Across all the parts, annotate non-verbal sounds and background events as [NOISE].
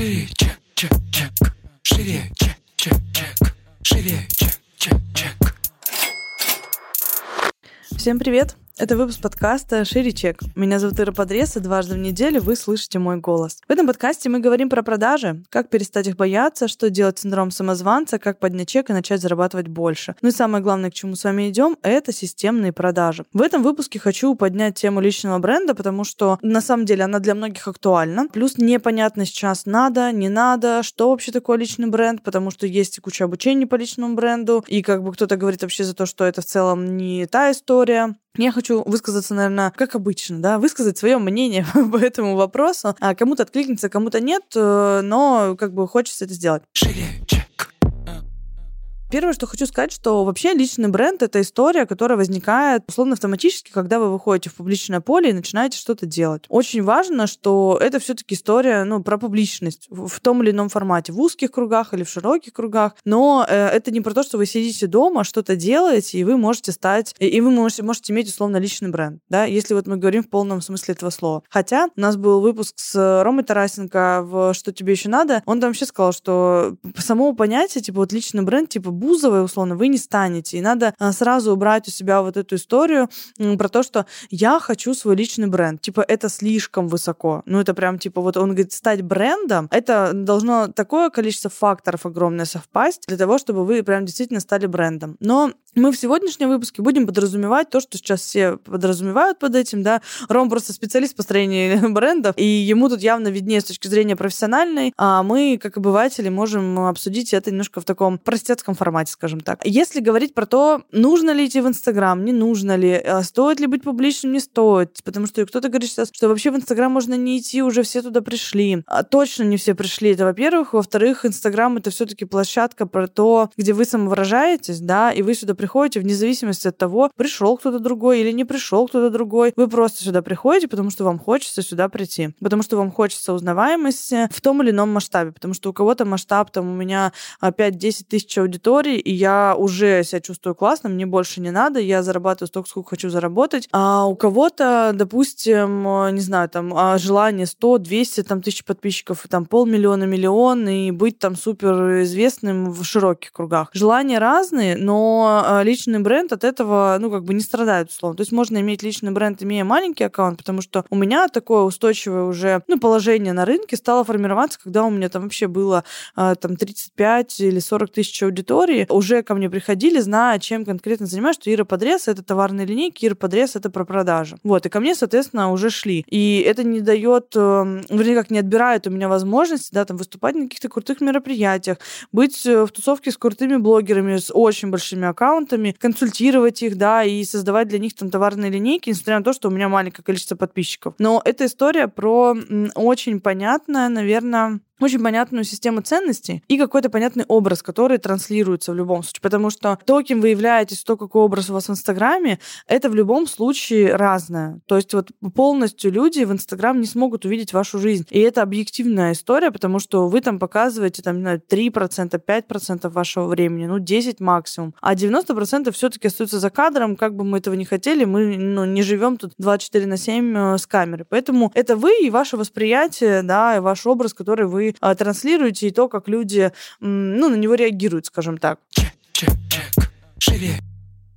Шире, чек, чек, чек. Шире, чек, чек, чек. Шире, чек, чек, чек. Всем привет! Это выпуск подкаста «Шире чек». Меня зовут Ира Подрез, и дважды в неделю вы слышите мой голос. В этом подкасте мы говорим про продажи, как перестать их бояться, что делать с синдромом самозванца, как поднять чек и начать зарабатывать больше. Ну и самое главное, к чему с вами идем, это системные продажи. В этом выпуске хочу поднять тему личного бренда, потому что на самом деле она для многих актуальна. Плюс непонятно сейчас надо, не надо, что вообще такое личный бренд, потому что есть куча обучений по личному бренду, и как бы кто-то говорит вообще за то, что это в целом не та история. Я хочу высказаться, наверное, как обычно, да, высказать свое мнение [LAUGHS] по этому вопросу. А кому-то откликнется, кому-то нет, э, но как бы хочется это сделать. Шире. Первое, что хочу сказать, что вообще личный бренд — это история, которая возникает условно автоматически, когда вы выходите в публичное поле и начинаете что-то делать. Очень важно, что это все таки история ну, про публичность в том или ином формате, в узких кругах или в широких кругах. Но э, это не про то, что вы сидите дома, что-то делаете, и вы можете стать, и вы можете, можете иметь условно личный бренд, да, если вот мы говорим в полном смысле этого слова. Хотя у нас был выпуск с Ромой Тарасенко в «Что тебе еще надо?», он там вообще сказал, что по самому понятию, типа, вот личный бренд, типа, Бузовой, условно, вы не станете. И надо а, сразу убрать у себя вот эту историю про то, что я хочу свой личный бренд. Типа, это слишком высоко. Ну, это прям, типа, вот он говорит, стать брендом, это должно такое количество факторов огромное совпасть для того, чтобы вы прям действительно стали брендом. Но мы в сегодняшнем выпуске будем подразумевать то, что сейчас все подразумевают под этим, да. Ром просто специалист по строению [LAUGHS] брендов, и ему тут явно виднее с точки зрения профессиональной, а мы, как обыватели, можем обсудить это немножко в таком простецком формате, скажем так. Если говорить про то, нужно ли идти в Инстаграм, не нужно ли, а стоит ли быть публичным, не стоит, потому что кто-то говорит сейчас, что вообще в Инстаграм можно не идти, уже все туда пришли. А точно не все пришли, это во-первых. Во-вторых, Инстаграм — это все таки площадка про то, где вы самовыражаетесь, да, и вы сюда приходите вне зависимости от того, пришел кто-то другой или не пришел кто-то другой. Вы просто сюда приходите, потому что вам хочется сюда прийти. Потому что вам хочется узнаваемости в том или ином масштабе. Потому что у кого-то масштаб, там, у меня 5-10 тысяч аудиторий, и я уже себя чувствую классно, мне больше не надо, я зарабатываю столько, сколько хочу заработать. А у кого-то, допустим, не знаю, там, а, желание 100, 200 там, тысяч подписчиков, там, полмиллиона, миллион, и быть там супер известным в широких кругах. Желания разные, но а, личный бренд от этого, ну, как бы не страдает, условно. То есть можно иметь личный бренд, имея маленький аккаунт, потому что у меня такое устойчивое уже, ну, положение на рынке стало формироваться, когда у меня там вообще было а, там 35 или 40 тысяч аудитории, уже ко мне приходили, зная, чем конкретно занимаюсь, что Ира Подрез — это товарные линейки, Ира Подрез — это про продажи. Вот, и ко мне, соответственно, уже шли. И это не дает, эм, вернее, как не отбирает у меня возможности, да, там, выступать на каких-то крутых мероприятиях, быть э, в тусовке с крутыми блогерами, с очень большими аккаунтами, консультировать их, да, и создавать для них там товарные линейки, несмотря на то, что у меня маленькое количество подписчиков. Но эта история про очень понятное, наверное, очень понятную систему ценностей и какой-то понятный образ, который транслируется в любом случае. Потому что то, кем вы являетесь, то, какой образ у вас в Инстаграме, это в любом случае разное. То есть вот полностью люди в Инстаграм не смогут увидеть вашу жизнь. И это объективная история, потому что вы там показываете там, не знаю, 3%, 5% вашего времени, ну, 10 максимум. А 90% все-таки остаются за кадром, как бы мы этого не хотели, мы ну, не живем тут 24 на 7 э, с камерой. Поэтому это вы и ваше восприятие, да, и ваш образ, который вы а, транслируете, и то, как люди ну, на него реагируют, скажем так. Чек, чек, чек. Шире.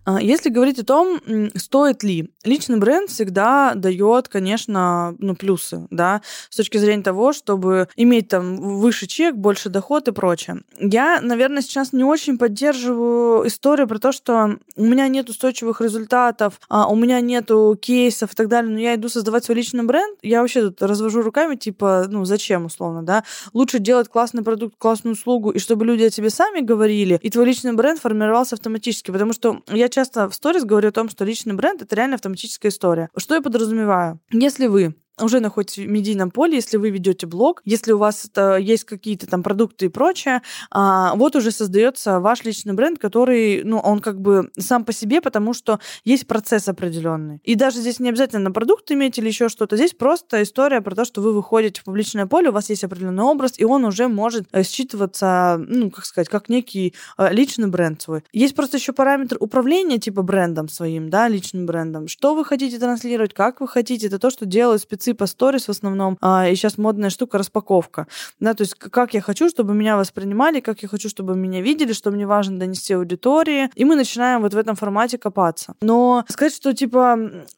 А, если говорить о том, стоит ли, личный бренд всегда дает, конечно, ну, плюсы, да, с точки зрения того, чтобы иметь там выше чек, больше доход и прочее. Я, наверное, сейчас не очень поддерживаю историю про то, что у меня нет устойчивых результатов, а у меня нету кейсов и так далее, но я иду создавать свой личный бренд, я вообще тут развожу руками, типа, ну, зачем, условно, да? Лучше делать классный продукт, классную услугу, и чтобы люди о тебе сами говорили, и твой личный бренд формировался автоматически, потому что я часто в сторис говорю о том, что личный бренд — это реально автоматическая история. Что я подразумеваю? Если вы уже находитесь в медийном поле, если вы ведете блог, если у вас это, есть какие-то там продукты и прочее, а, вот уже создается ваш личный бренд, который, ну, он как бы сам по себе, потому что есть процесс определенный. И даже здесь не обязательно на продукт иметь или еще что-то, здесь просто история про то, что вы выходите в публичное поле, у вас есть определенный образ, и он уже может э, считываться, ну, как сказать, как некий э, личный бренд свой. Есть просто еще параметр управления типа брендом своим, да, личным брендом. Что вы хотите транслировать, как вы хотите, это то, что делают специалисты продавцы по сторис в основном, а, и сейчас модная штука распаковка. Да, то есть как я хочу, чтобы меня воспринимали, как я хочу, чтобы меня видели, что мне важно донести аудитории. И мы начинаем вот в этом формате копаться. Но сказать, что типа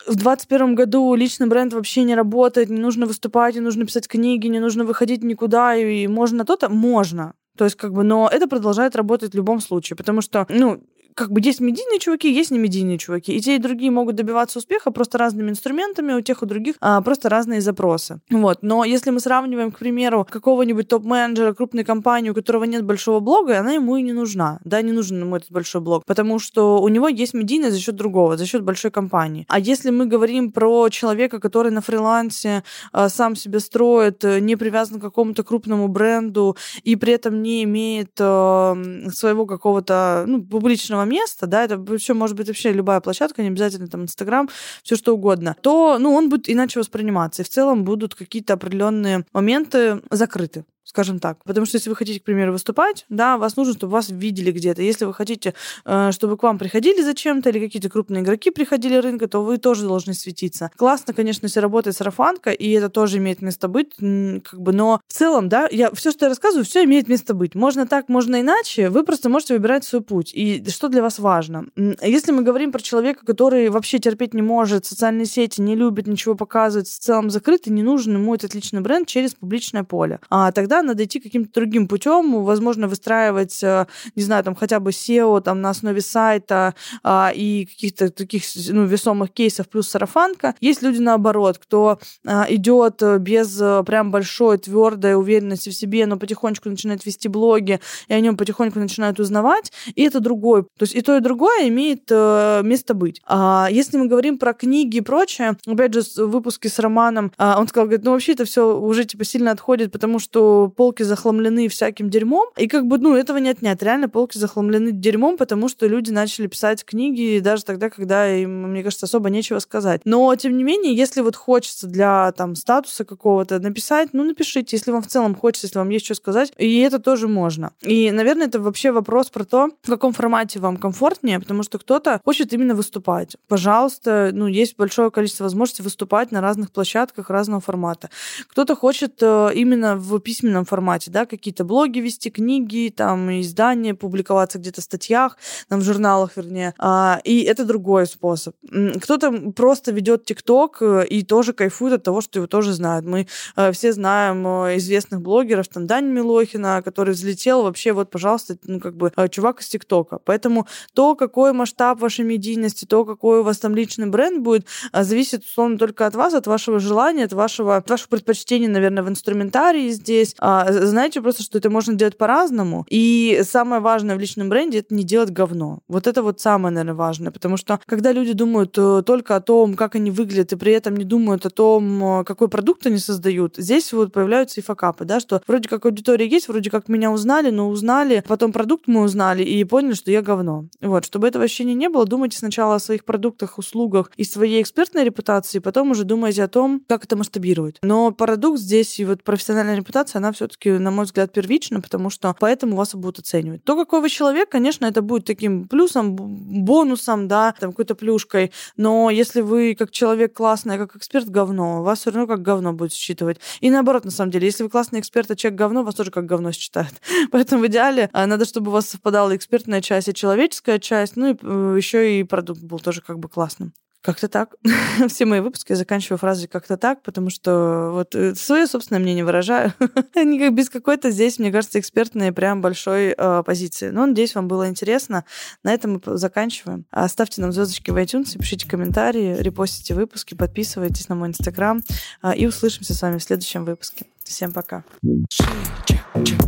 в 2021 году личный бренд вообще не работает, не нужно выступать, не нужно писать книги, не нужно выходить никуда, и можно то-то, можно. То есть, как бы, но это продолжает работать в любом случае, потому что, ну, как бы есть медийные чуваки, есть не медийные чуваки. И те, и другие могут добиваться успеха просто разными инструментами, у тех, у других а, просто разные запросы. Вот. Но если мы сравниваем, к примеру, какого-нибудь топ-менеджера крупной компании, у которого нет большого блога, она ему и не нужна. Да, не нужен ему этот большой блог, потому что у него есть медийность за счет другого, за счет большой компании. А если мы говорим про человека, который на фрилансе а, сам себе строит, э, не привязан к какому-то крупному бренду и при этом не имеет а, своего какого-то ну, публичного место, да, это все может быть вообще любая площадка, не обязательно там Инстаграм, все что угодно, то, ну, он будет иначе восприниматься. И в целом будут какие-то определенные моменты закрыты скажем так. Потому что если вы хотите, к примеру, выступать, да, вас нужно, чтобы вас видели где-то. Если вы хотите, э, чтобы к вам приходили зачем-то, или какие-то крупные игроки приходили рынка, то вы тоже должны светиться. Классно, конечно, если работает сарафанка, и это тоже имеет место быть, как бы, но в целом, да, я все, что я рассказываю, все имеет место быть. Можно так, можно иначе, вы просто можете выбирать свой путь. И что для вас важно? Если мы говорим про человека, который вообще терпеть не может, социальные сети не любит ничего показывать, в целом закрытый, не нужен ему этот личный бренд через публичное поле. А тогда надо идти каким-то другим путем, возможно, выстраивать, э, не знаю, там хотя бы SEO там на основе сайта а, и каких-то таких ну, весомых кейсов плюс сарафанка. Есть люди наоборот, кто а, идет без э, прям большой твердой уверенности в себе, но потихонечку начинает вести блоги, и о нем потихоньку начинают узнавать, и это другой. То есть и то, и другое имеет э, место быть. А если мы говорим про книги и прочее, опять же, выпуски с Романом, он сказал, говорит, ну вообще это все уже типа сильно отходит, потому что полки захламлены всяким дерьмом, и как бы, ну, этого не отнять. Реально полки захламлены дерьмом, потому что люди начали писать книги даже тогда, когда им, мне кажется, особо нечего сказать. Но, тем не менее, если вот хочется для, там, статуса какого-то написать, ну, напишите, если вам в целом хочется, если вам есть что сказать, и это тоже можно. И, наверное, это вообще вопрос про то, в каком формате вам комфортнее, потому что кто-то хочет именно выступать. Пожалуйста, ну, есть большое количество возможностей выступать на разных площадках разного формата. Кто-то хочет э, именно в письменном формате, да, какие-то блоги вести, книги, там, издания, публиковаться где-то в статьях, там, в журналах, вернее. А, и это другой способ. Кто-то просто ведет ТикТок э, и тоже кайфует от того, что его тоже знают. Мы э, все знаем э, известных блогеров, там, Дани Милохина, который взлетел вообще, вот, пожалуйста, ну, как бы, чувак из ТикТока. Поэтому то, какой масштаб вашей медийности, то, какой у вас там личный бренд будет, зависит, условно, только от вас, от вашего желания, от вашего, от вашего предпочтения, наверное, в инструментарии здесь, знаете просто, что это можно делать по-разному. И самое важное в личном бренде — это не делать говно. Вот это вот самое, наверное, важное. Потому что когда люди думают э, только о том, как они выглядят, и при этом не думают о том, э, какой продукт они создают, здесь вот появляются и факапы, да, что вроде как аудитория есть, вроде как меня узнали, но узнали, потом продукт мы узнали и поняли, что я говно. Вот, чтобы этого ощущения не было, думайте сначала о своих продуктах, услугах и своей экспертной репутации, потом уже думайте о том, как это масштабировать. Но продукт здесь и вот профессиональная репутация, она все-таки на мой взгляд, первично, потому что поэтому вас будут оценивать. То, какой вы человек, конечно, это будет таким плюсом, бонусом, да, там, какой-то плюшкой, но если вы как человек классный, а как эксперт говно, вас все равно как говно будет считывать. И наоборот, на самом деле, если вы классный эксперт, а человек говно, вас тоже как говно считают. [LAUGHS] Поэтому в идеале а, надо, чтобы у вас совпадала экспертная часть и человеческая часть, ну и э, еще и продукт был тоже как бы классным. Как-то так. [LAUGHS] Все мои выпуски я заканчиваю фразой «как-то так», потому что вот э, свое собственное мнение выражаю. [LAUGHS] Никак без какой-то здесь, мне кажется, экспертной прям большой э, позиции. Ну, надеюсь, вам было интересно. На этом мы заканчиваем. А ставьте нам звездочки в iTunes, пишите комментарии, репостите выпуски, подписывайтесь на мой Инстаграм. Э, и услышимся с вами в следующем выпуске. Всем пока. Шире, чек, чек,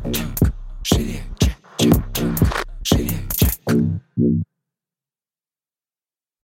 шире, чек, чек, шире, чек.